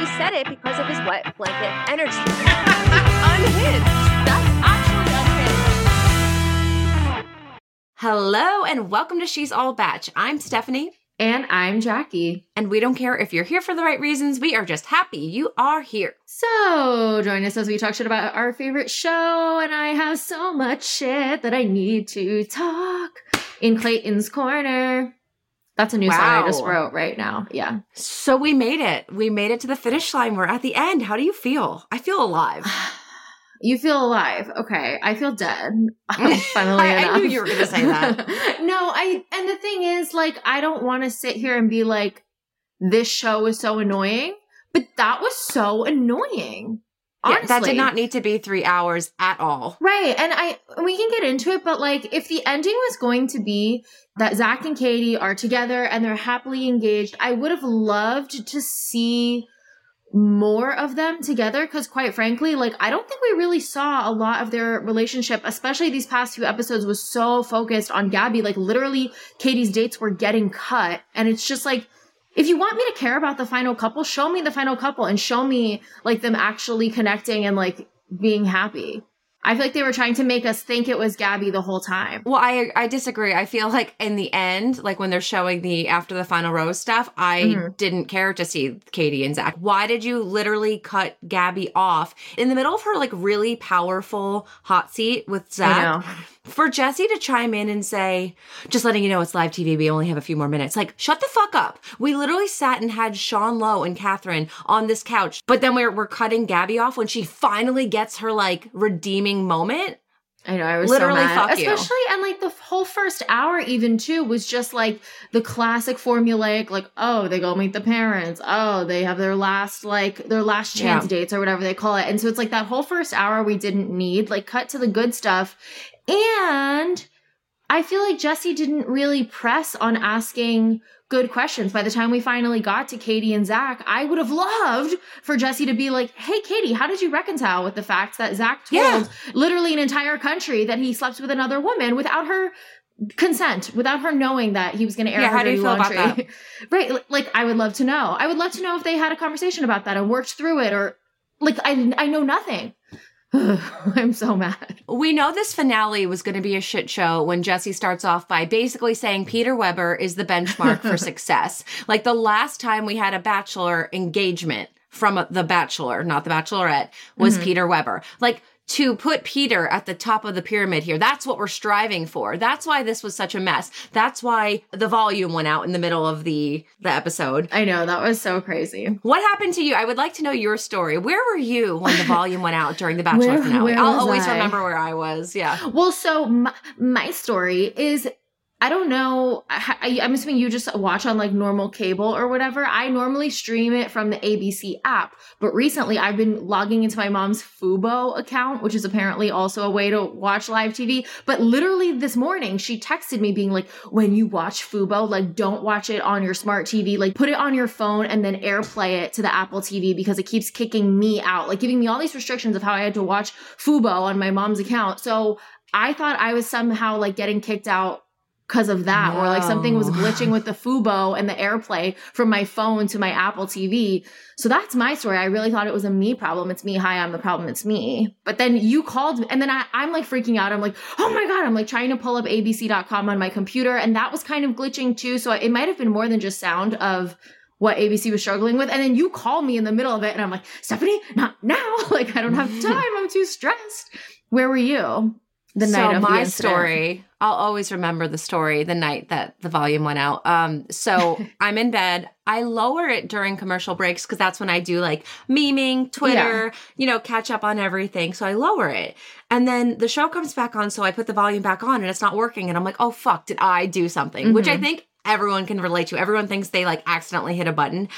She said it because of his wet blanket energy. unhinged. That's actually unhinged. Hello and welcome to She's All Bach. I'm Stefanie, And I'm Jackie. and we don't care if you're here for the right reasons. We are just happy you are here. So join us as we talk shit about our favorite show. And I have so much shit that I need to talk in Clayton's Corner. That's a new song I just wrote right now. Yeah. So we made it. We made it to the finish line. We're at the end. How do you feel? I feel alive. You feel alive. Okay. I feel dead. Funnily I- I enough. knew you were gonna say that. no, I, and the thing is, like, I don't want to sit here and be like, this show is so annoying, but that was so annoying. Yeah, that did not need to be three hours at all. Right. And I we can get into it, but like if the ending was going to be that Zach and Katie are together and they're happily engaged, I would have loved to see more of them together because quite frankly like i don't think we really saw a lot of their relationship especially these past few episodes was so focused on gabi like literally katie's dates were getting cut and it's just like if you want me to care about the final couple show me the final couple and show me like them actually connecting and like being happy i feel like they were trying to make us think it was gabi the whole time Well, I I disagree. I feel like in the end, like when they're showing the after the final rose stuff, I Mhm. didn't care to see Katie and Zach. Why did you literally cut Gabi off in the middle of her like really powerful hot seat with Zach? For Jesse to chime in and say, just letting you know it's live TV, we only have a few more minutes. Like, shut the fuck up. We literally sat and had Sean Lowe and Catherine on this couch, but then we're, we're cutting Gabi off when she finally gets her like redeeming moment. I know. I was Literally, so mad. fuck you. Especially and like the whole first hour, even too, was just like the classic formulaic, like oh, they go meet the parents. Oh, they have their last like their last chance Yeah. dates or whatever they call it. And so it's like that whole first hour we didn't need. Like cut to the good stuff, and I feel like Jesse didn't really press on asking good questions. By the time we finally got to Katie and Zach, I would have loved for Jesse to be like, "Hey, Katie, how did you reconcile with the fact that Zach told Yeah. literally an entire country that he slept with another woman without her consent, without her knowing that he was going to air Yeah, her how do you feel about laundry. right? Like, I would love to know. I would love to know if they had a conversation about that and worked through it, or like, I I know nothing. I'm so mad. We know this finale was going to be a shit show when Jesse starts off by basically saying Peter Weber is the benchmark for success. Like the last time we had a bachelor engagement from a- the bachelor, not the bachelorette, was Mhm. Peter Weber. Like to put Peter at the top of the pyramid here, that's what we're striving for. That's why this was such a mess. That's why the volume went out in the middle of the the episode. I know that was so crazy. What happened to you? I would like to know your story. Where were you when the volume went out during the Bachelor Where- finale? where I'll always I? remember where I was. Yeah. Well, so my, my story is I don't know. I, I'm assuming you just watch on like normal cable or whatever. I normally stream it from the ABC app, but recently I've been logging into my mom's Fubo account, which is apparently also a way to watch live TV. But literally this morning, she texted me being like, when you watch Fubo, like don't watch it on your smart TV, like put it on your phone and then AirPlay it to the Apple TV because it keeps kicking me out, like giving me all these restrictions of how I had to watch Fubo on my mom's account. So I thought I was somehow like getting kicked out because of that, or like something was glitching with the Fubo and the AirPlay from my phone to my Apple TV. So that's my story. I really thought it was a me problem. It's me. Hi, I'm the problem. It's me. But then you called me, and then I, I'm like freaking out. I'm like, oh my God. I'm like trying to pull up abc.com on my computer, and that was kind of glitching too. So it might have been more than just sound of what ABC was struggling with. And then you call me in the middle of it, and I'm like, Stefanie, not now. like, I don't have time. I'm too stressed. Where were you? The so night of my story, I'll always remember the story the night that the volume went out. Um, so I'm in bed. I lower it during commercial breaks because that's when I do like memeing, Twitter, you know, catch up on everything. So I lower it. And then the show comes back on. So I put the volume back on and it's not working. And I'm like, oh fuck, did I do something? Which I Mhm. think everyone can relate to. Everyone thinks they like accidentally hit a button.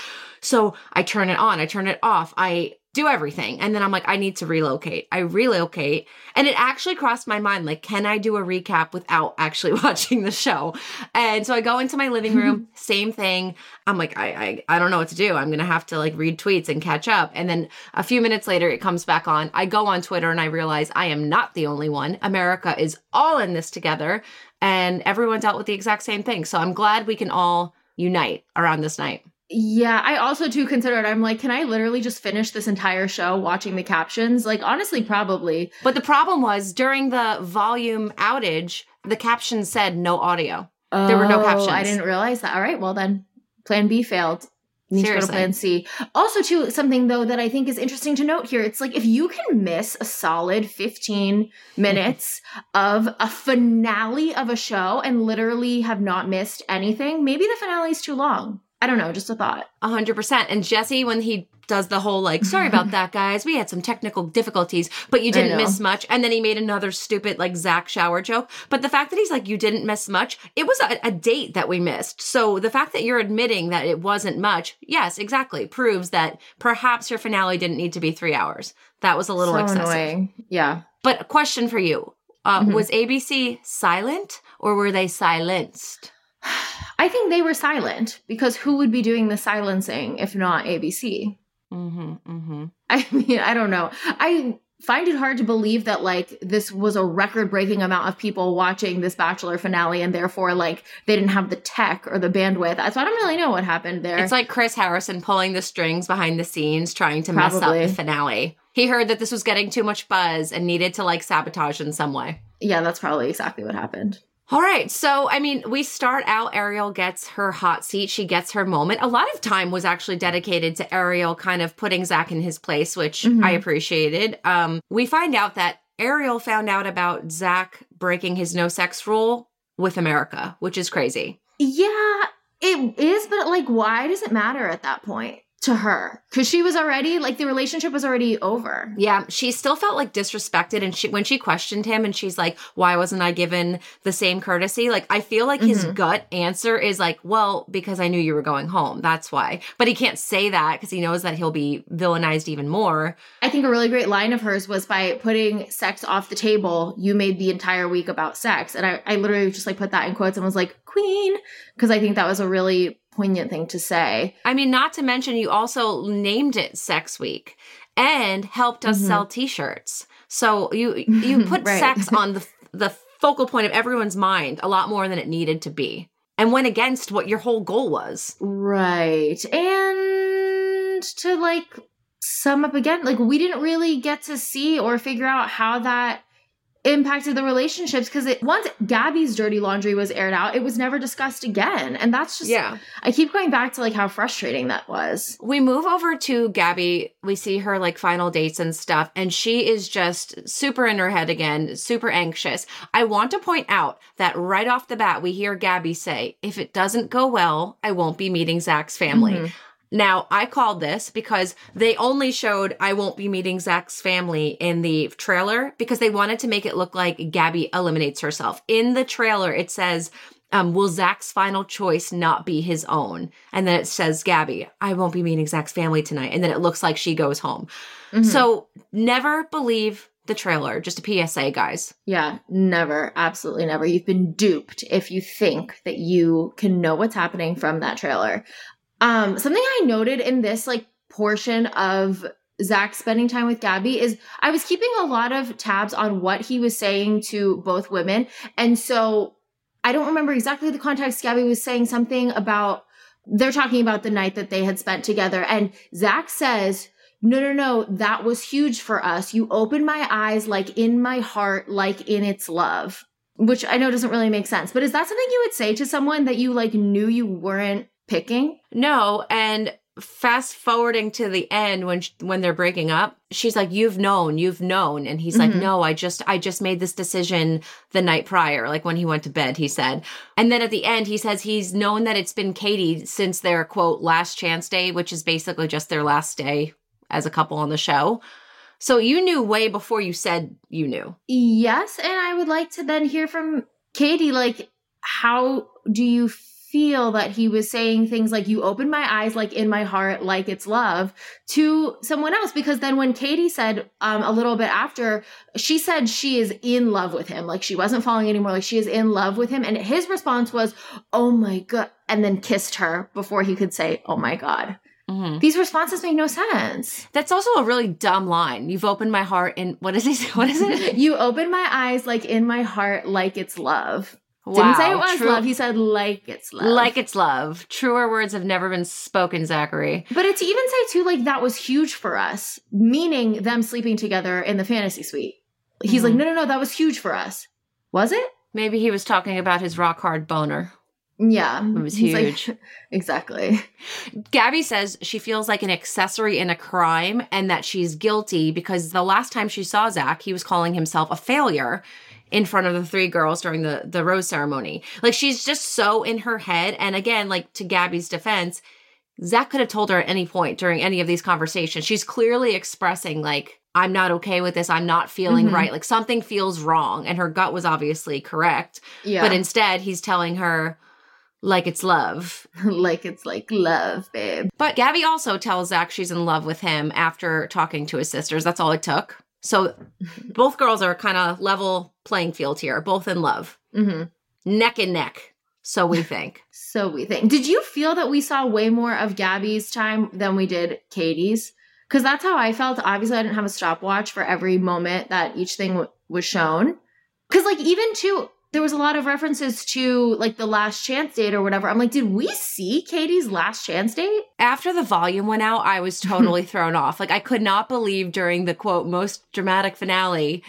So I turn it on, I turn it off, I do everything. And then I'm like, I need to relocate. I relocate. And it actually crossed my mind like, can I do a recap without actually watching the show? And so I go into my living room, same thing. I'm like, I, I, I don't know what to do. I'm going to have to like read tweets and catch up. And then a few minutes later, it comes back on. I go on Twitter and I realize I am not the only one. America is all in this together and everyone dealt with the exact same thing. So I'm glad we can all unite around this night. Yeah, I also too considered. I'm like, can I literally just finish this entire show watching the captions? Like, honestly, probably. But the problem was during the volume outage, the caption said no audio. There were no Oh, captions. I didn't realize that. All right, well then, Plan B failed. Need to go to Plan C. Also, too, something though that I think is interesting to note here. It's like if you can miss a solid 15 minutes of a finale of a show and literally have not missed anything, maybe the finale is too long. I don't know. Just a thought. A hundred percent. And Jesse, when he does the whole like, sorry about that, guys, we had some technical difficulties, but you didn't miss much. And then he made another stupid like Zach shower joke. But the fact that he's like, you didn't miss much, it was a, a date that we missed. So the fact that you're admitting that it wasn't much, yes, exactly, proves that perhaps your finale didn't need to be three hours. That was a little so excessive. annoying. Yeah. But a question for you. Uh, Mhm. Was ABC silent or were they silenced? I think they were silent because who would be doing the silencing if not ABC? Mm-hmm, mm-hmm. I mean, I don't know. I find it hard to believe that like this was a record breaking amount of people watching this Bachelor finale and therefore like they didn't have the tech or the bandwidth. So I don't really know what happened there. It's like Chris Harrison pulling the strings behind the scenes, trying to mess up the finale. He heard that this was getting too much buzz and needed to like sabotage in some way. yeah, that's probably exactly what happened. All right. So, I mean, we start out, Ariel gets her hot seat. She gets her moment. A lot of time was actually dedicated to Ariel kind of putting Zach in his place, which Mhm. I appreciated. Um, we find out that Ariel found out about Zach breaking his no sex rule with America, which is crazy. Yeah, it is, but like, why does it matter at that point to her? Because she was already like the relationship was already over. Yeah, she still felt like disrespected and she when she questioned him and she's like, "Why wasn't I given the same courtesy?" Like I feel like his Mhm. gut answer is like, "Well, because I knew you were going home. That's why." But he can't say that because he knows that he'll be villainized even more. I think a really great line of hers was by putting sex off the table, you made the entire week about sex. And I, I literally just like put that in quotes and was like, Queen, because I think that was a really poignant thing to say. I mean, not to mention you also named it Sex Week and helped us Mhm. sell t-shirts. So you you put Right. sex on the the focal point of everyone's mind a lot more than it needed to be. And went against what your whole goal was. Right. And to like sum up again, like we didn't really get to see or figure out how that impacted the relationships because it once Gabi's dirty laundry was aired out, it was never discussed again. And that's just Yeah. I keep going back to like how frustrating that was. We move over to Gabi. We see her like final dates and stuff, and she is just super in her head again, super anxious. I want to point out that right off the bat, we hear Gabi say, If it doesn't go well, I won't be meeting Zach's family. Mhm. Now, I called this because they only showed I won't be meeting Zach's family in the trailer because they wanted to make it look like Gabi eliminates herself. In the trailer, it says, um, Will Zach's final choice not be his own? And then it says, Gabi, I won't be meeting Zach's family tonight. And then it looks like she goes home. Mhm. So never believe the trailer. Just a PSA, guys. Yeah, never, absolutely never. You've been duped if you think that you can know what's happening from that trailer. Um, something I noted in this like portion of Zach spending time with Gabi is I was keeping a lot of tabs on what he was saying to both women. And so I don't remember exactly the context. Gabi was saying something about they're talking about the night that they had spent together. And Zach says, no, no, no, that was huge for us. You opened my eyes like in my heart, like in its love, which I know doesn't really make sense. But is that something you would say to someone that you like knew you weren't picking? No, and fast forwarding to the end when sh- when they're breaking up, she's like, "You've known, you've known," and he's like, Mhm. "No, I just I just made this decision the night prior, like when he went to bed." He said, and then at the end, he says he's known that it's been Katie since their quote last chance day, which is basically just their last day as a couple on the show. So you knew way before you said you knew. Yes. And I would like to then hear from Katie, like, how do you feel that he was saying things like, you opened my eyes, like in my heart, like it's love to someone else? Because then when Katie said um, a little bit after, she said she is in love with him. Like she wasn't falling anymore. Like she is in love with him. And his response was, oh my God. And then kissed her before he could say, oh my God. Mhm. These responses make no sense. That's also a really dumb line. You've opened my heart, and what is he? What is it? you open my eyes like in my heart, like it's love. Didn't say it was true- love. He said like it's love. Like it's love. Truer words have never been spoken, Zachary. But to even say too, like that was huge for us, meaning them sleeping together in the fantasy suite. He's like, Mhm. no, no, no, that was huge for us. Was it? Maybe he was talking about his rock hard boner. Yeah, It was He's like- huge. exactly. Gabi says she feels like an accessory in a crime and that she's guilty because the last time she saw Zach, he was calling himself a failure in front of the three girls during the, the rose ceremony. Like she's just so in her head. And again, like to Gabi's defense, Zach could have told her at any point during any of these conversations. She's clearly expressing, like, I'm not okay with this. I'm not feeling Mhm. right. Like something feels wrong. And her gut was obviously correct. Yeah, But instead, he's telling her, like, it's love. like it's like love, babe. But Gabi also tells Zach she's in love with him after talking to his sisters. That's all it took. So both girls are kind of level playing field here, both in love, hmm neck and neck. So we think. So we think. Did you feel that we saw way more of Gabi's time than we did Katie's? Because that's how I felt. Obviously, I didn't have a stopwatch for every moment that each thing w- was shown. Because, like, even too, there was a lot of references to like the last chance date or whatever. I'm like, did we see Katie's last chance date? After the volume went out, I was totally thrown off. Like I could not believe during the quote most dramatic finale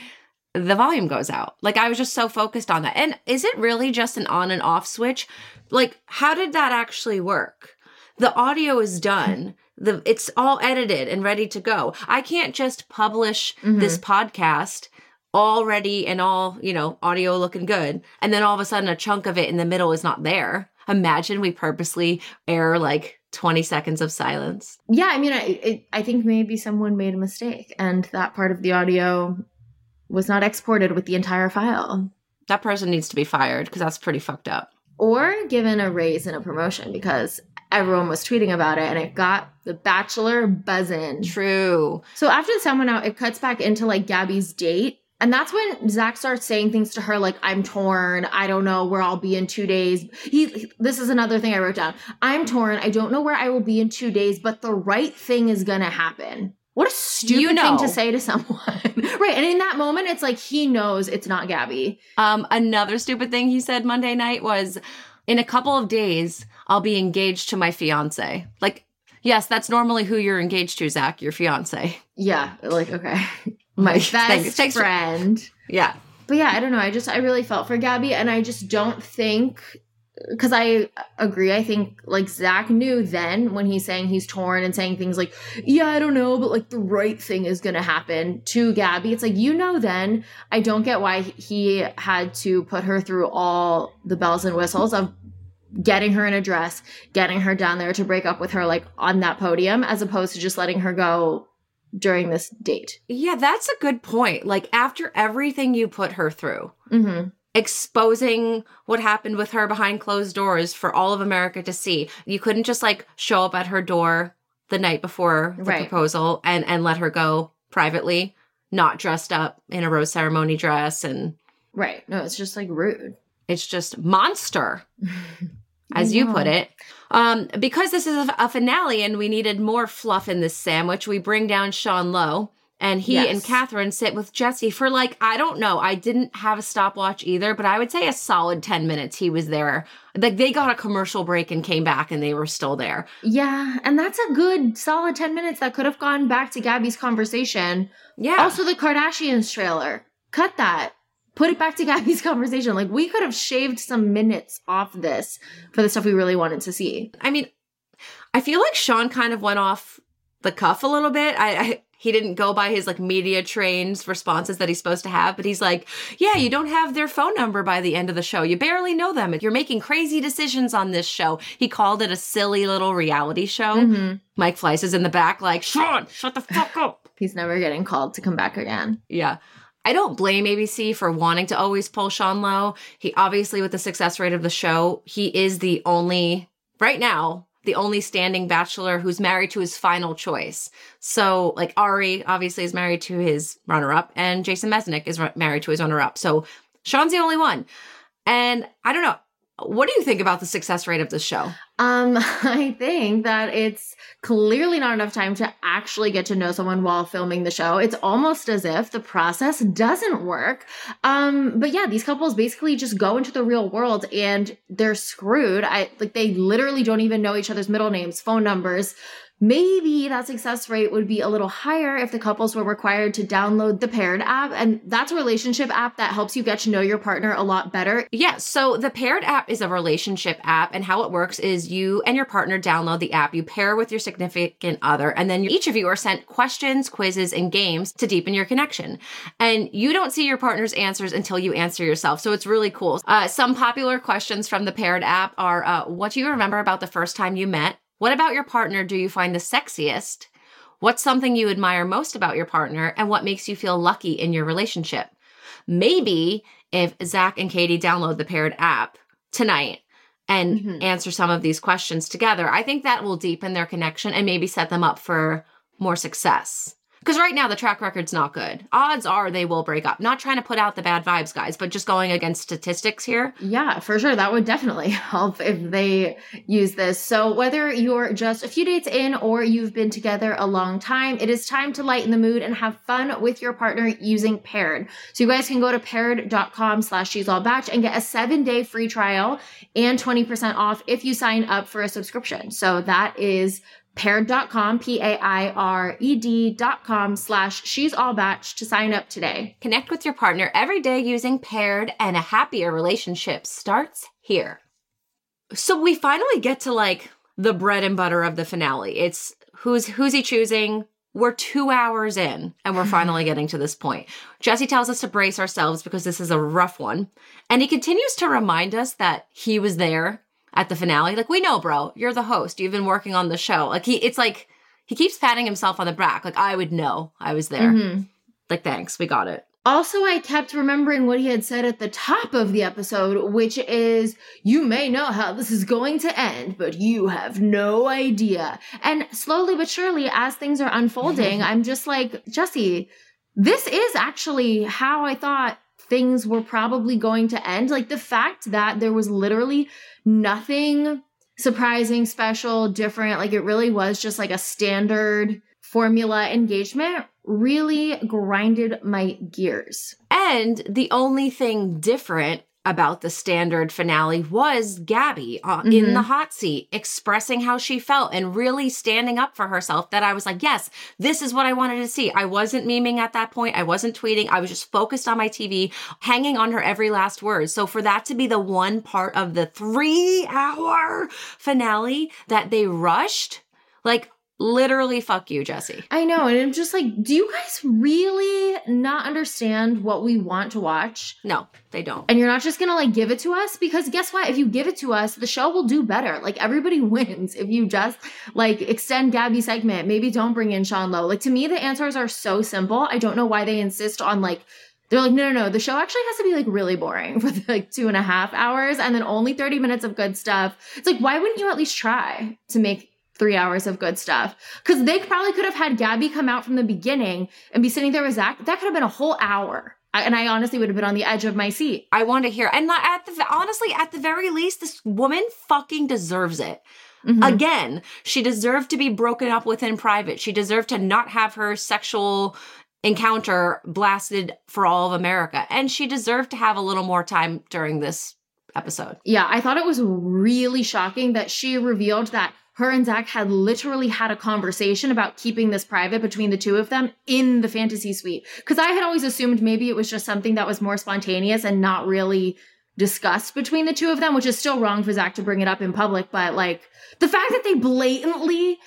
the volume goes out. Like I was just so focused on that. And is it really just an on and off switch? Like how did that actually work? The audio is done. The it's all edited and ready to go. I can't just publish mm-hmm. this podcast already and all, you know, audio looking good and then all of a sudden a chunk of it in the middle is not there. Imagine we purposely air like 20 seconds of silence. Yeah, I mean, I it, I think maybe someone made a mistake, and that part of the audio was not exported with the entire file. That person needs to be fired because that's pretty fucked up. or given a raise and a promotion because everyone was tweeting about it and it got the bachelor buzzing. True. So after the sound went out, it cuts back into like Gabi's date. And that's when Zach starts saying things to her like, I'm torn. I don't know where I'll be in two days. He, this is another thing I wrote down. I'm torn. I don't know where I will be in two days, but the right thing is going to happen. What a stupid You know. thing to say to someone. right. And in that moment, it's like he knows it's not Gabi. Um, another stupid thing he said Monday night was in a couple of days, I'll be engaged to my fiance. Like, yes, that's normally who you're engaged to, Zach, your fiance. Yeah. Like, okay. My best Thanks- thanks for- friend. Yeah. but yeah, I don't know. I just I really felt for Gabi, and I just don't think because I agree. I think like Zach knew then when he's saying he's torn and saying things like, "Yeah, I don't know, but like the right thing is gonna happen" to Gabi. It's like you know. Then I don't get why he had to put her through all the bells and whistles of getting her in a dress, getting her down there to break up with her like on that podium, as opposed to just letting her go during this date. Yeah, that's a good point. Like, after everything you put her through, Mm-hmm. exposing what happened with her behind closed doors for all of America to see, you couldn't just like show up at her door the night before the Right. proposal and and let her go privately, not dressed up in a rose ceremony dress and Right. No, it's just like rude. it's just monster as you put it. Um, because this is a, a finale and we needed more fluff in this sandwich, we bring down Sean Lowe and he Yes. and Catherine sit with Jesse for like, I don't know. I didn't have a stopwatch either, but I would say a solid 10 minutes he was there. Like they got a commercial break and came back and they were still there. Yeah, and that's a good solid 10 minutes that could have gone back to Gabi's conversation. Yeah. Also, the Kardashians trailer. Cut that. Put it back to Gabi's conversation. Like, we could have shaved some minutes off this for the stuff we really wanted to see. I mean, I feel like Sean kind of went off the cuff a little bit. I, I he didn't go by his like media trained responses that he's supposed to have, but he's like, "Yeah, you don't have their phone number by the end of the show. You barely know them. You're making crazy decisions on this show." He called it a silly little reality show. Mhm. Mike Fleiss is in the back, like, "Sean, shut the fuck up." He's never getting called to come back again. Yeah. I don't blame ABC for wanting to always pull Sean Lowe. He obviously, with the success rate of the show, he is the only, right now, the only standing bachelor who's married to his final choice. So, like, Ari obviously is married to his runner up, and Jason Mesnick is married to his runner up. So, Sean's the only one. And I don't know. what do you think about the success rate of this show? Um, I think that it's clearly not enough time to actually get to know someone while filming the show. It's almost as if the process doesn't work. Um, but yeah, these couples basically just go into the real world and they're screwed. I like they literally don't even know each other's middle names, phone numbers, maybe that success rate would be a little higher if the couples were required to download the paired app and that's a relationship app that helps you get to know your partner a lot better. Yeah so the paired app is a relationship app and how it works is you and your partner download the app you pair with your significant other and then each of you are sent questions quizzes and games to deepen your connection. And you don't see your partner's answers until you answer yourself so it's really cool. Uh, some popular questions from the paired app are uh, what do you remember about the first time you met what about your partner do you find the sexiest? What's something you admire most about your partner? And what makes you feel lucky in your relationship? Maybe if Zach and Katie download the paired app tonight and mm-hmm. answer some of these questions together, I think that will deepen their connection and maybe set them up for more success. Because right now the track record's not good. Odds are they will break up. Not trying to put out the bad vibes, guys, but just going against statistics here. Yeah, for sure. That would definitely help if they use this. So whether you're just a few dates in or you've been together a long time, it is time to lighten the mood and have fun with your partner using Paired. So you guys can go to paired.com slash she's all bach and get a seven day free trial and 20% off if you sign up for a subscription. So that is paired.com, P-A-I-R-E-D.com slash she's all bach to sign up today. Connect with your partner every day using paired and a happier relationship starts here. So we finally get to like the bread and butter of the finale. It's who's who's he choosing? We're two hours in and we're finally getting to this point. Jesse tells us to brace ourselves because this is a rough one. And he continues to remind us that he was there at the finale. Like, we know, bro, you're the host. You've been working on the show. Like, he, it's like, he keeps patting himself on the back. Like, I would know I was there. Mm-hmm. Like, thanks, we got it. Also, I kept remembering what he had said at the top of the episode, which is, You may know how this is going to end, but you have no idea. And slowly but surely, as things are unfolding, I'm just like, Jesse, this is actually how I thought things were probably going to end. Like the fact that there was literally nothing surprising, special, different. Like it really was just like a standard formula engagement really grinded my gears. And the only thing different about the standard finale was Gabby uh, mm-hmm. in the hot seat expressing how she felt and really standing up for herself that I was like, yes, this is what I wanted to see. I wasn't memeing at that point. I wasn't tweeting. I was just focused on my TV, hanging on her every last word. So for that to be the one part of the three hour finale that they rushed, like literally fuck you jesse. I know and i'm just like do you guys really not understand what we want to watch? No they don't. And you're not just gonna like give it to us? Because guess what? If you give it to us the show will do better. Like everybody wins if you just like extend gabi's segment. Maybe don't bring in sean lowe. Like to me the answers are so simple. I don't know why they insist on like they're like, no, no, no. The show actually has to be like really boring for like two and a half hours and then only 30 minutes of good stuff. It's like, why wouldn't you at least try to make three hours of good stuff. Because they probably could have had Gabi come out from the beginning and be sitting there with Zach. That could have been a whole hour. I, and I honestly would have been on the edge of my seat. I want to hear. And at the honestly, at the very least, this woman fucking deserves it. Mm-hmm. Again, she deserved to be broken up with in private. She deserved to not have her sexual encounter blasted for all of America. And she deserved to have a little more time during this episode. Yeah, I thought it was really shocking that she revealed that her and Zach had literally had a conversation about keeping this private between the two of them in the fantasy suite. Because I had always assumed maybe it was just something that was more spontaneous and not really discussed between the two of them, which is still wrong for Zach to bring it up in public. But like the fact that they blatantly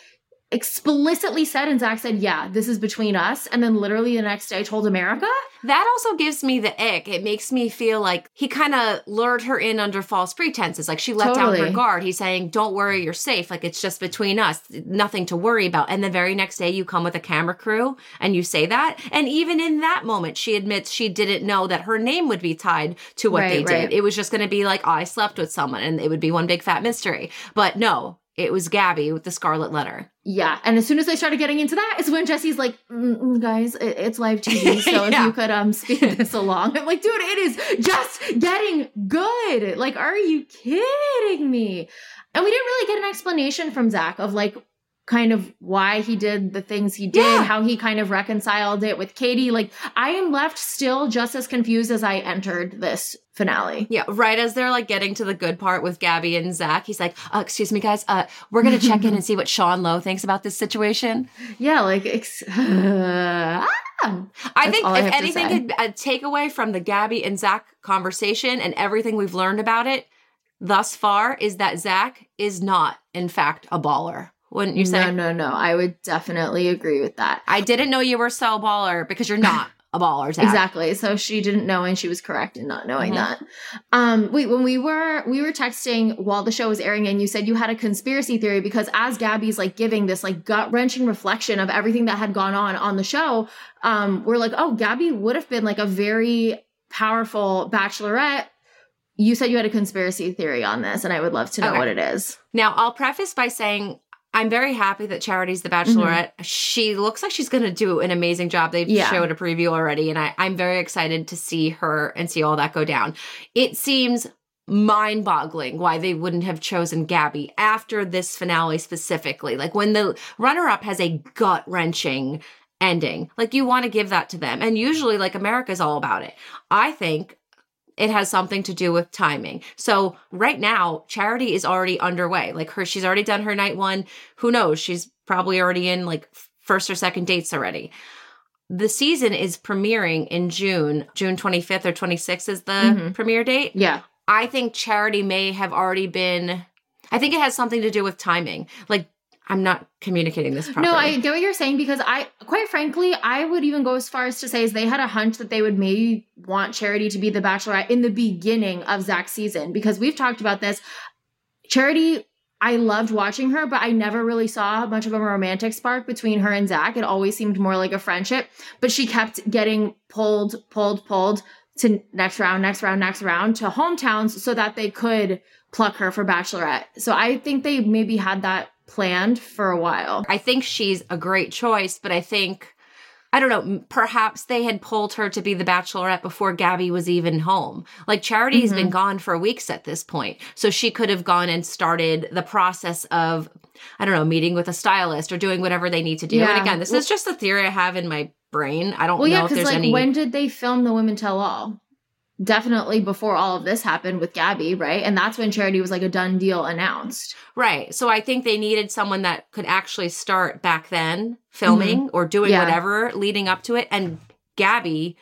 explicitly said and Zach said, Yeah, this is between us. And then literally the next day told America. That also gives me the ick. It makes me feel like he kind of lured her in under false pretenses. Like she let totally. down her guard. He's saying, Don't worry, you're safe. Like it's just between us, nothing to worry about. And the very next day you come with a camera crew and you say that. And even in that moment, she admits she didn't know that her name would be tied to what right, they did. It was just going to be like, oh, I slept with someone and it would be one big fat mystery. But no, it was Gabi with the scarlet letter. Yeah, and as soon as they started getting into that, is when Jesse's like, mm, "Guys, it, it's live TV, so if you could um speed this along." I'm like, "Dude, it is just getting good. Like, are you kidding me?" And we didn't really get an explanation from Zach of like kind of why he did the things he did, Yeah. how he kind of reconciled it with Katie. Like, I am left still just as confused as I entered this finale. Yeah, right as they're like getting to the good part with Gabi and Zach, he's like, uh, "Excuse me, guys. Uh, we're gonna check in and see what Sean Lowe thinks about this situation." Yeah, like, ex- ah. I That's think I if anything, could a takeaway from the Gabi and Zach conversation and everything we've learned about it thus far is that Zach is not, in fact, a baller. Wouldn't you say? No, no, no. I would definitely agree with that. I didn't know you were so baller because you're not a baller, Zach. Exactly. So she didn't know and she was correct in not knowing Mhm. that. Um wait, when we were we were texting while the show was airing and you said you had a conspiracy theory because as Gabi's like giving this like gut-wrenching reflection of everything that had gone on on the show, um we're like, "Oh, Gabi would have been like a very powerful bachelorette." You said you had a conspiracy theory on this and I would love to know Okay. what it is. Now, I'll preface by saying I'm very happy that Charity's the Bachelorette. Mm-hmm. She looks like she's going to do an amazing job. They've Yeah. showed a preview already, and I, I'm very excited to see her and see all that go down. It seems mind boggling why they wouldn't have chosen Gabi after this finale specifically. Like when the runner up has a gut wrenching ending, like you want to give that to them. And usually, like America's all about it. I think it has something to do with timing. So right now, Charity is already underway. Like her, she's already done her night one. Who knows? She's probably already in like first or second dates already. The season is premiering in June. June 25th or 26th is the Mhm. premiere date. Yeah. I think Charity may have already been. I think it has something to do with timing. Like I'm not communicating this properly. No, I get what you're saying because I, quite frankly, I would even go as far as to say is they had a hunch that they would maybe want Charity to be the Bachelorette in the beginning of Zach's season because we've talked about this. Charity, I loved watching her, but I never really saw much of a romantic spark between her and Zach. It always seemed more like a friendship, but she kept getting pulled, pulled, pulled to next round, next round, next round to hometowns so that they could pluck her for Bachelorette. So I think they maybe had that planned for a while. I think she's a great choice, but I think I don't know, perhaps they had pulled her to be the bachelorette before Gabi was even home. Like Charity has been mm-hmm. gone for weeks at this point. So she could have gone and started the process of I don't know, meeting with a stylist or doing whatever they need to do. And again, this Well- is just a theory I have in my brain. I don't Well, know yeah, if there's like any when did they film the Women Tell All? Definitely before all of this happened with Gabi, right? And that's when Charity was like a done deal announced. Right. So I think they needed someone that could actually start back then filming or doing Mm-hmm. Yeah. whatever leading up to it. And Gabi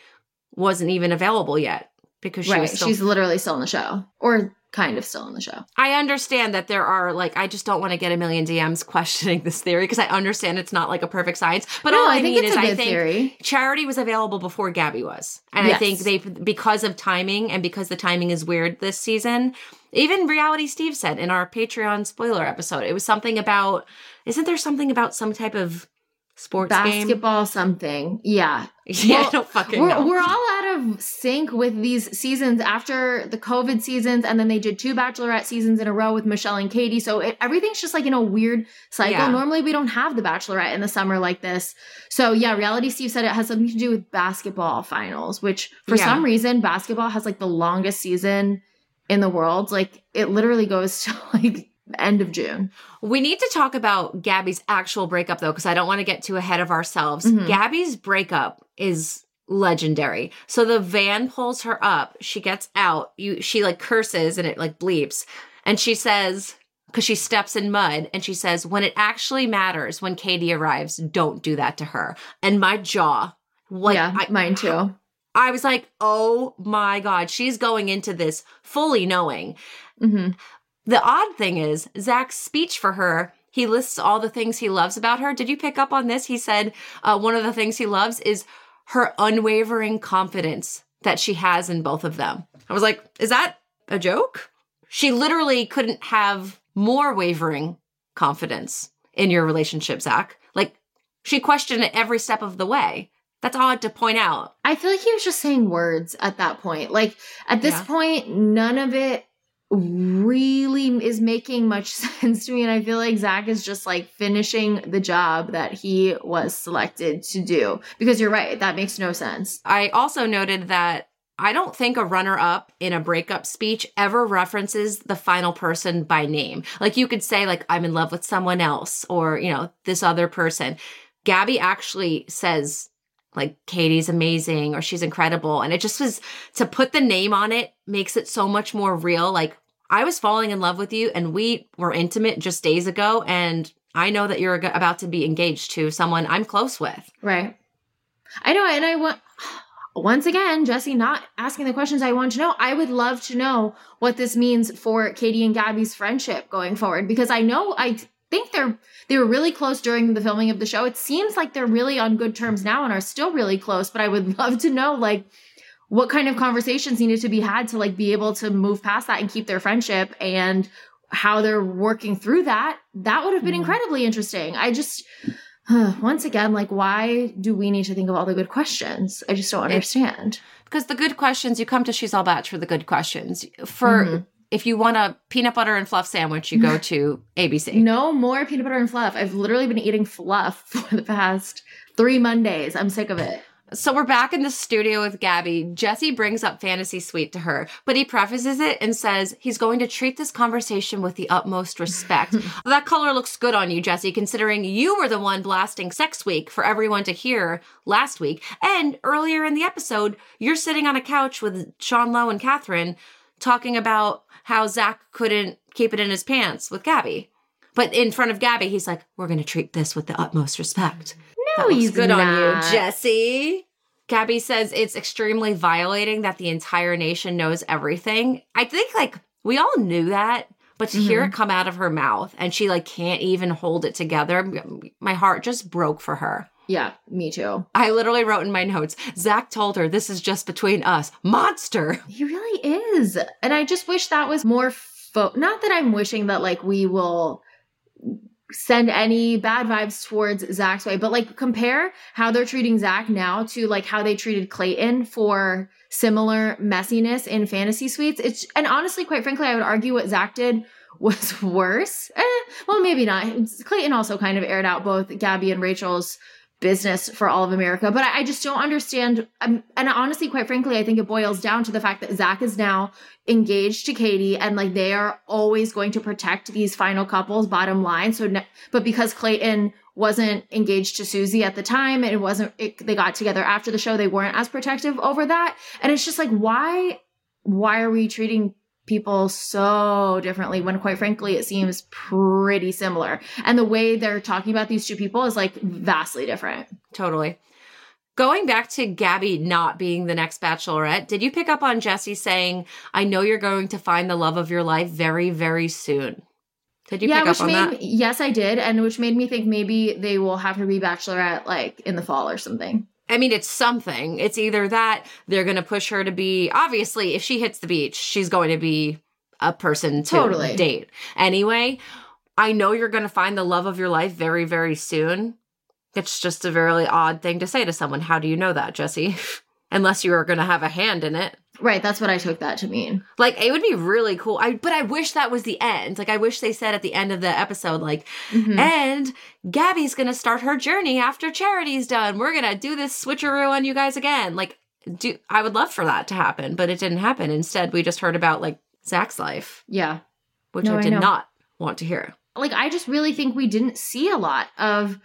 wasn't even available yet because she right. was still. She's literally still in the show, or kind of still in the show. I understand that there are like I just don't want to get a million DMs questioning this theory because I understand it's not like a perfect science. But no, all I, I think mean it's is I think theory. Charity was available before Gabi was. And I think they because of timing and because the timing is weird this season, even Reality Steve said in our Patreon spoiler episode, it was something about isn't there something about some type of sports game? Basketball, something. Yeah. Yeah, Well, I don't fucking We're, know. we're all out of sync with these seasons after the COVID seasons, and then they did two Bachelorette seasons in a row with Michelle and Katie. So it, everything's just like in a weird cycle. Yeah. Normally, we don't have the Bachelorette in the summer like this. So yeah, Reality Steve said it has something to do with basketball finals, which for Yeah. some reason basketball has like the longest season in the world. Like it literally goes to like end of June. We need to talk about Gabi's actual breakup though, because I don't want to get too ahead of ourselves. Mhm. Gabi's breakup is legendary. So the van pulls her up, she gets out, you she like curses and it like bleeps, and she says, because she steps in mud, and she says, When it actually matters, when Katie arrives, don't do that to her. And my jaw, like yeah, I, mine too. I was like, oh my God, she's going into this fully knowing hmm the odd thing is, Zach's speech for her, he lists all the things he loves about her. Did you pick up on this? He said uh, one of the things he loves is her unwavering confidence that she has in both of them. I was like, is that a joke? She literally couldn't have more wavering confidence in your relationship, Zach. Like, she questioned it every step of the way. That's odd to point out. I feel like he was just saying words at that point. Like at this Yeah. point, none of it really is making much sense to me. And I feel like Zach is just like finishing the job that he was selected to do. Because you're right, that makes no sense. I also noted that I don't think a runner up in a breakup speech ever references the final person by name. Like you could say, like, I'm in love with someone else or, you know, this other person. Gabi actually says, like, Katie's amazing or she's incredible. And it just was to put the name on it makes it so much more real. Like, I was falling in love with you and we were intimate just days ago. And I know that you're about to be engaged to someone I'm close with. Right. I know. And I want, once again, Jesse not asking the questions I want to know. I would love to know what this means for Katie and Gabi's friendship going forward because I know I think they're they were really close during the filming of the show. It seems like they're really on good terms now and are still really close, but I would love to know like what kind of conversations needed to be had to like be able to move past that and keep their friendship and how they're working through that. That would have been mm. incredibly interesting. I just once again, like, why do we need to think of all the good questions? I just don't understand. because the good questions, you come to She's All Bach for the good questions. For mm-hmm. If you want a peanut butter and fluff sandwich, you go to ABC. No more peanut butter and fluff. I've literally been eating fluff for the past three Mondays. I'm sick of it. So we're back in the studio with Gabi. Jesse brings up Fantasy Suite to her, but he prefaces it and says he's going to treat this conversation with the utmost respect. that color looks good on you, Jesse, considering you were the one blasting Sex Week for everyone to hear last week. And earlier in the episode, you're sitting on a couch with Sean Lowe and Catherine talking about how Zach couldn't keep it in his pants with Gabi. But in front of Gabi, he's like, we're going to treat this with the utmost respect. No, he's good not. on you, Jesse. Gabi says it's extremely violating that the entire nation knows everything. I think like we all knew that, but to mm-hmm. hear it come out of her mouth and she like can't even hold it together, my heart just broke for her. Yeah, me too. I literally wrote in my notes, Zach told her this is just between us. Monster. He really is. And I just wish that was more fo- not that I'm wishing that like we will send any bad vibes towards Zach's way, but like compare how they're treating Zach now to like how they treated Clayton for similar messiness in fantasy suites. It's and honestly, quite frankly, I would argue what Zach did was worse. Eh, well, maybe not. Clayton also kind of aired out both Gabi and Rachel's business for all of America. But I, I just don't understand. Um, and honestly, quite frankly, I think it boils down to the fact that Zach is now engaged to Katie and like they are always going to protect these final couples, bottom line. So, ne- but because Clayton wasn't engaged to Susie at the time and it wasn't, it, they got together after the show, they weren't as protective over that. And it's just like, why, why are we treating people so differently when quite frankly it seems pretty similar. And the way they're talking about these two people is like vastly different. Totally. Going back to gabi not being the next bachelorette did you pick up on jesse saying i know you're going to find the love of your life very very soon did you yeah, pick which up on made that? yes i did and which made me think maybe they will have her be bachelorette like in the fall or something I mean, it's something. It's either that they're going to push her to be, obviously, if she hits the beach, she's going to be a person to totally. date. Anyway, I know you're going to find the love of your life very, very soon. It's just a very odd thing to say to someone. How do you know that, Jesse? Unless you are going to have a hand in it. Right, that's what I took that to mean. Like it would be really cool. I but I wish that was the end. Like I wish they said at the end of the episode like mm-hmm. and Gabi's going to start her journey after charity's done. We're going to do this switcheroo on you guys again. Like do I would love for that to happen, but it didn't happen. Instead, we just heard about like Zach's life. Yeah. Which no, I did I not want to hear. Like I just really think we didn't see a lot of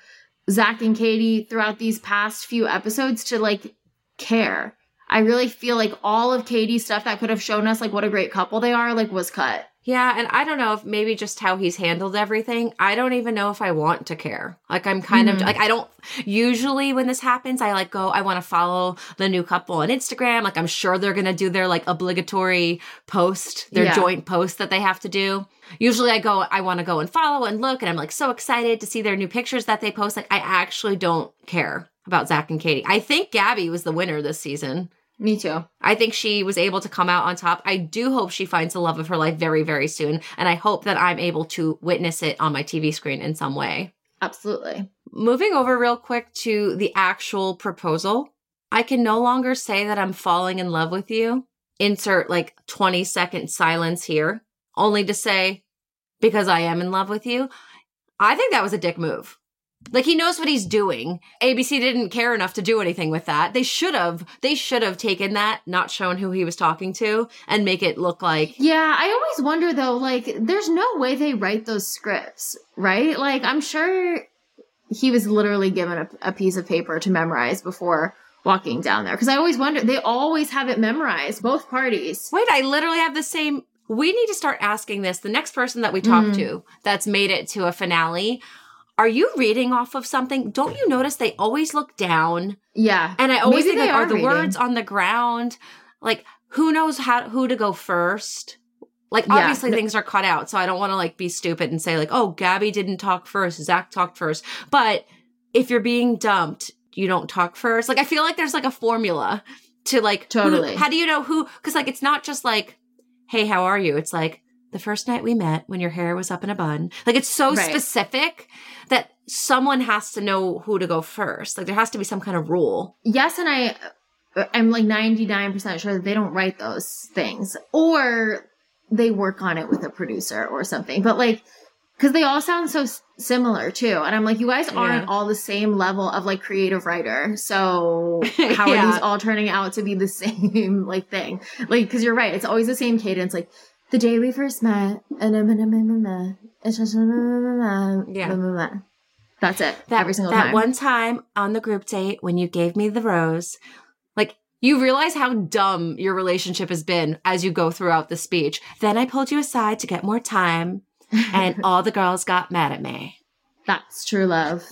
Zach and Katie throughout these past few episodes to like care I really feel like all of Katie's stuff that could have shown us like what a great couple they are, like was cut. Yeah, and I don't know if maybe just how he's handled everything. I don't even know if I want to care. Like I'm kind mm-hmm. of like I don't usually when this happens, I like go I want to follow the new couple on Instagram. Like I'm sure they're going to do their like obligatory post, their yeah. joint post that they have to do. Usually I go I want to go and follow and look and I'm like so excited to see their new pictures that they post. Like I actually don't care about Zach and Katie. I think Gabi was the winner this season. Me too. I think she was able to come out on top. I do hope she finds the love of her life very, very soon. And I hope that I'm able to witness it on my TV screen in some way. Absolutely. Moving over real quick to the actual proposal. I can no longer say that I'm falling in love with you. Insert like 20 second silence here. only to say, because I am in love with you. I think that was a dick move. Like he knows what he's doing. ABC didn't care enough to do anything with that. They should have. They should have taken that, not shown who he was talking to, and make it look like Yeah, I always wonder though, like, there's no way they write those scripts, right? Like, I'm sure he was literally given a, a piece of paper to memorize before walking down there. Because I always wonder, they always have it memorized, both parties. Wait, I literally have the same. We need to start asking this. The next person that we talk Mm. to that's made it to a finale, are you reading off of something? Don't you notice they always look down? Yeah. And I always Maybe think, like, are, are the reading. words on the ground? Like, who knows how who to go first? Like, Yeah. obviously things are cut out, so I don't want to like be stupid and say like, oh, Gabi didn't talk first, Zach talked first. But if you're being dumped, you don't talk first. Like, I feel like there's like a formula to like who- Totally. how do you know who? Because like, it's not just like, hey, how are you? It's like the first night we met when your hair was up in a bun. Like, it's so Right. specific that someone has to know who to go first. Like, there has to be some kind of rule. yes and i uh, i'm like 99% sure that they don't write those things or they work on it with a producer or something but like because they all sound so similar too and i'm like you guys aren't Yeah. all the same level of like creative writer so how Yeah. are these all turning out to be the same like thing like because you're right it's always the same cadence like the day we first met and Yeah. that's it that, every single that time. one time on the group date when you gave me the rose like you realize how dumb your relationship has been as you go throughout the speech. Then i pulled you aside to get more time and all the girls got mad at me. That's true love.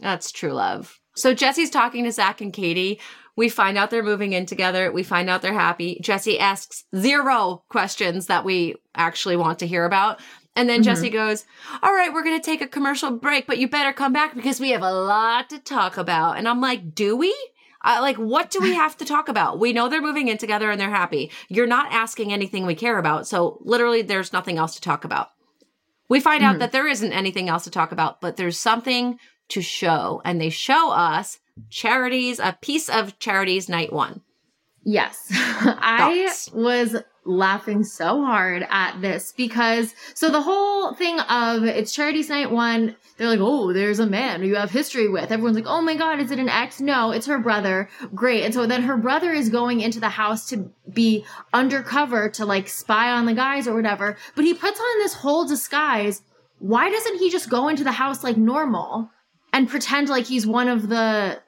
That's true love so jesse's talking to zach and katie we find out they're moving in together we find out they're happy jesse asks zero questions that we actually want to hear about and then Mhm. Jesse goes, All right, we're going to take a commercial break, but you better come back because we have a lot to talk about. And I'm like, Do we? Uh, like, what do we have to talk about? We know they're moving in together and they're happy. You're not asking anything we care about. So, literally, there's nothing else to talk about. We find out Mhm. that there isn't anything else to talk about, but there's something to show. And they show us Charity's, a piece of Charity's night one. Yes. I was laughing so hard at this because so the whole thing of it's Charity's night one, they're like, oh, there's a man you have history with. Everyone's like, oh my God, is it an ex? No, it's her brother. Great. And so then her brother is going into the house to be undercover to like spy on the guys or whatever. But he puts on this whole disguise. Why doesn't he just go into the house like normal and pretend like he's one of the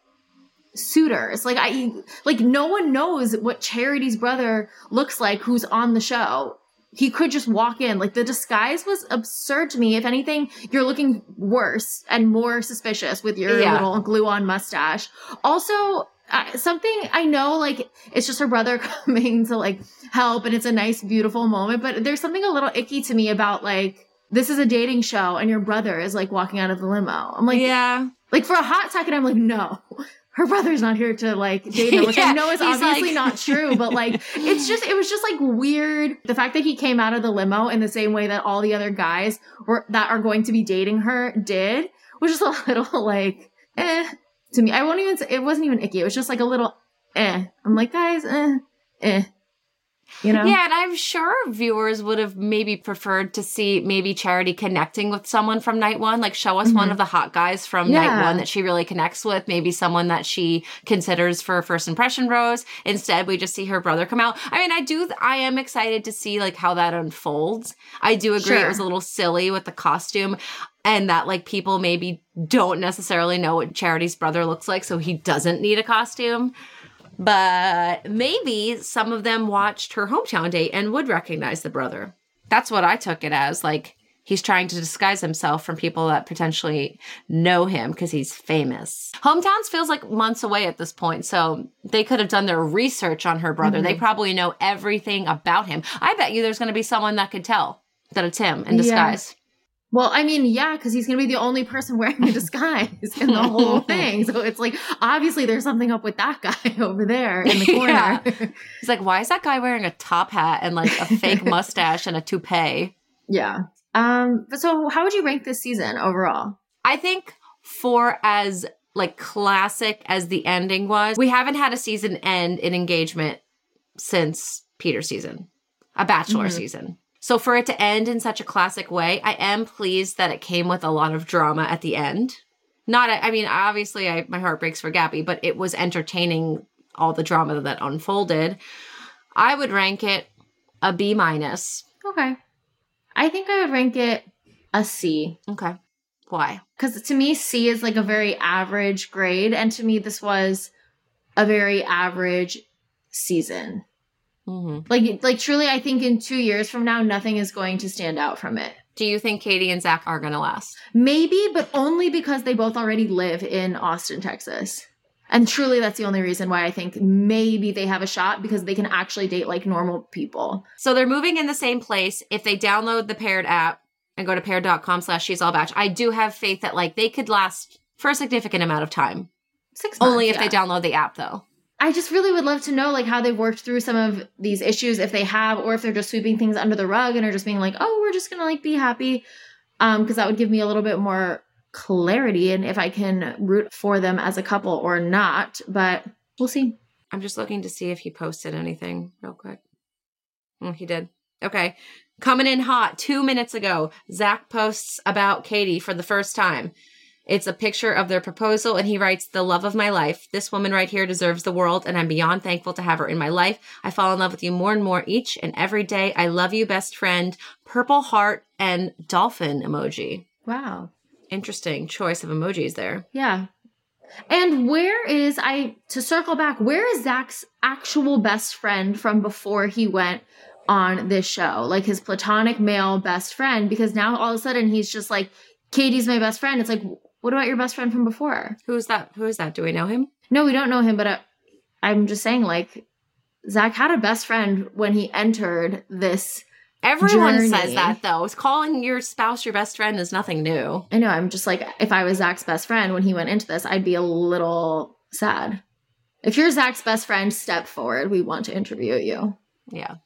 suitors. Like I like no one knows what Charity's brother looks like who's on the show. He could just walk in. Like the disguise was absurd to me. If anything, you're looking worse and more suspicious with your Yeah. little glue on mustache. Also, uh, something I know, like it's just her brother coming to like help, and it's a nice, beautiful moment. But there's something a little icky to me about like this is a dating show, and your brother is like walking out of the limo. I'm like, yeah. like for a hot second, I'm like, no, her brother's not here to like date her, which I know is obviously like- not true, but like it's just it was just like weird. The fact that he came out of the limo in the same way that all the other guys were that are going to be dating her did was just a little like eh to me. I won't even say it wasn't even icky. It was just like a little eh. I'm like, guys, eh, eh. You know? Yeah, and I'm sure viewers would have maybe preferred to see maybe Charity connecting with someone from night one. Like, show us one Mhm. of the hot guys from night one that she really connects with. Maybe someone that she considers for first impression rose. Instead, we just see her brother come out. I mean, I do, I am excited to see like how that unfolds. I do agree it was a little silly with the costume. And that like people maybe don't necessarily know what Charity's brother looks like, so he doesn't need a costume but maybe some of them watched her hometown date and would recognize the brother. That's what I took it as. Like he's trying to disguise himself from people that potentially know him because he's famous. Hometowns feels like months away at this point, so they could have done their research on her brother. They mm-hmm. probably know everything about him. I bet you there's going to be someone that could tell that it's him in disguise. Well, I mean, yeah, because he's gonna be the only person wearing a disguise in the whole thing. So it's like obviously there's something up with that guy over there in the corner. Yeah. He's like, why is that guy wearing a top hat and like a fake mustache and a toupee? yeah. Um. But so, how would you rank this season overall? I think for as like classic as the ending was, we haven't had a season end in engagement since Peter's season, a bachelor Mhm. season. So for it to end in such a classic way, I am pleased that it came with a lot of drama at the end. Not, I mean, obviously, I, my heart breaks for Gabi, but it was entertaining. All the drama that unfolded. I would rank it a B minus. Okay. I think I would rank it a C. Okay. Why? Because to me, C is like a very average grade. And to me, this was a very average season. Mm-hmm. Like, like truly, I think in two years from now, nothing is going to stand out from it. Do you think Katie and Zach are going to last? Maybe, but only because they both already live in Austin, Texas. And truly, that's the only reason why I think maybe they have a shot because they can actually date like normal people. So they're moving in the same place. If they download the paired app and go to paired.com slash she's all bach, I do have faith that like they could last for a significant amount of time. Six months, Only if yeah. they download the app though. I just really would love to know like how they've worked through some of these issues if they have or if they're just sweeping things under the rug and are just being like, "Oh, we're just going to like be happy." Um because that would give me a little bit more clarity and if I can root for them as a couple or not, but we'll see. I'm just looking to see if he posted anything real quick. Oh, he did. Okay. Coming in hot two minutes ago, Zach posts about Katie for the first time. It's a picture of their proposal, and he writes, The love of my life. This woman right here deserves the world, and I'm beyond thankful to have her in my life. I fall in love with you more and more each and every day. I love you, best friend. Purple heart and dolphin emoji. Wow. Interesting choice of emojis there. Yeah. And where is I to circle back, where is Zach's actual best friend from before he went on this show? Like his platonic male best friend, because now all of a sudden he's just like, Katie's my best friend. It's like, what about your best friend from before? Who's that? Who is that? Do we know him? No, we don't know him, but I, I'm just saying, like, Zach had a best friend when he entered this. Everyone Journey. says that though. Calling your spouse your best friend is nothing new. I know, I'm just like, if I was Zach's best friend when he went into this, I'd be a little sad. If you're Zach's best friend, step forward. We want to interview you. Yeah.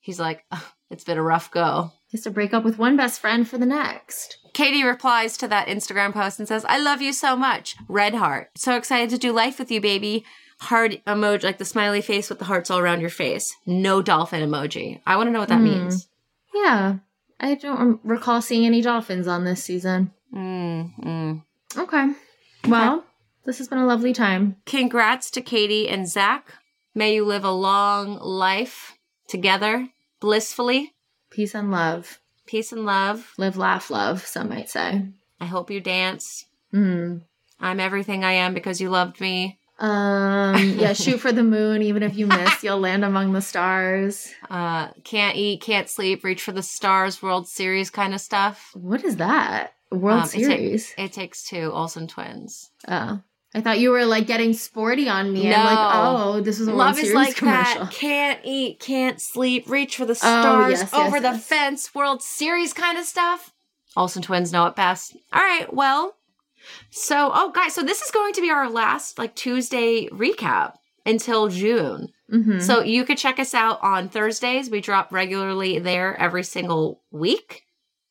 He's like, it's been a rough go. He has to break up with one best friend for the next. Katie replies to that Instagram post and says, I love you so much. Red heart. So excited to do life with you, baby. Heart emoji, like the smiley face with the hearts all around your face. No dolphin emoji. I want to know what that Hmm. means. Yeah, I don't recall seeing any dolphins on this season. Mm, mm. Okay. Well, this has been a lovely time. Congrats to Katie and Zach. May you live a long life together, blissfully. Peace and love. Peace and love. Live, laugh, love, some might say. I hope you dance. Mm. I'm everything I am because you loved me. Um, yeah, shoot for the moon. Even if you miss, you'll land among the stars. Uh, can't eat, can't sleep, reach for the stars, World Series kind of stuff. What is that? World Um, it ta- Series. It takes two, Olsen twins. oh. I thought you were like getting sporty on me. I'm like, oh, this was a Love is like commercial. that. Can't eat, can't sleep, reach for the Oh, stars, yes, yes, over the yes. fence, World Series kind of stuff. Olsen twins know it best. All right, well, so oh guys, so this is going to be our last like Tuesday recap until June. Mhm. So you could check us out on Thursdays. We drop regularly there every single week.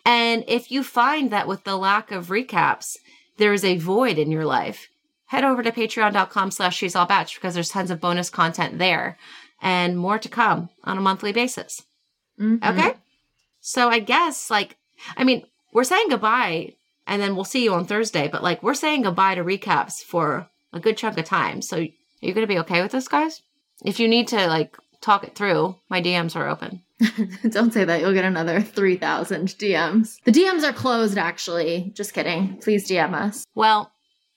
And if you find that with the lack of recaps, there is a void in your life, head over to patreon.com slash she's all bach because there's tons of bonus content there and more to come on a monthly basis. Mhm. Okay. So I guess like, I mean, we're saying goodbye and then we'll see you on Thursday, but like we're saying goodbye to recaps for a good chunk of time. So are you going to be okay with this, guys? If you need to like talk it through, my DMs are open. Don't say that. You'll get another 3,000 DMs. The DMs are closed, actually. Just kidding. Please DM us. Well,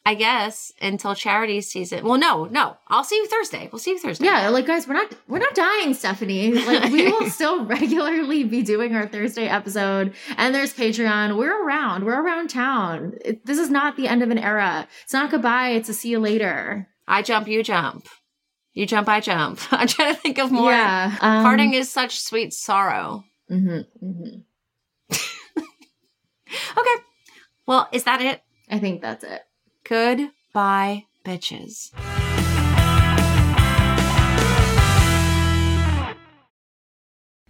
I guess until charity season. Well, no, no. I'll see you Thursday. We'll see you Thursday. Yeah, like guys, we're not we're not dying, Stefanie. Like we will still regularly be doing our Thursday episode, and there's Patreon. We're around. We're around town. It, this is not the end of an era. It's not goodbye. It's a see you later. I jump, you jump. You jump, I jump. I'm trying to think of more. Yeah, um, Parting is such sweet sorrow. mhm, mhm. Okay. Well, is that it? I think that's it. Goodbye, bitches.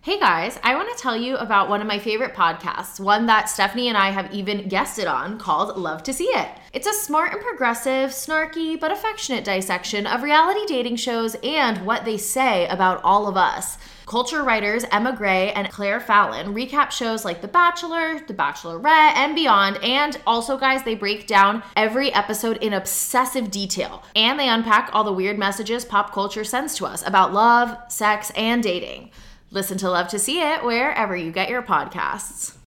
Hey guys, I want to tell you about one of my favorite podcasts, one that Stefanie and I have even guested on called Love to See It. It's a smart and progressive, snarky, but affectionate dissection of reality dating shows and what they say about all of us. Culture writers Emma Gray and Claire Fallon recap shows like The Bachelor, The Bachelorette, and beyond. And also, guys, they break down every episode in obsessive detail. And they unpack all the weird messages pop culture sends to us about love, sex, and dating. Listen to Love to See It wherever you get your podcasts.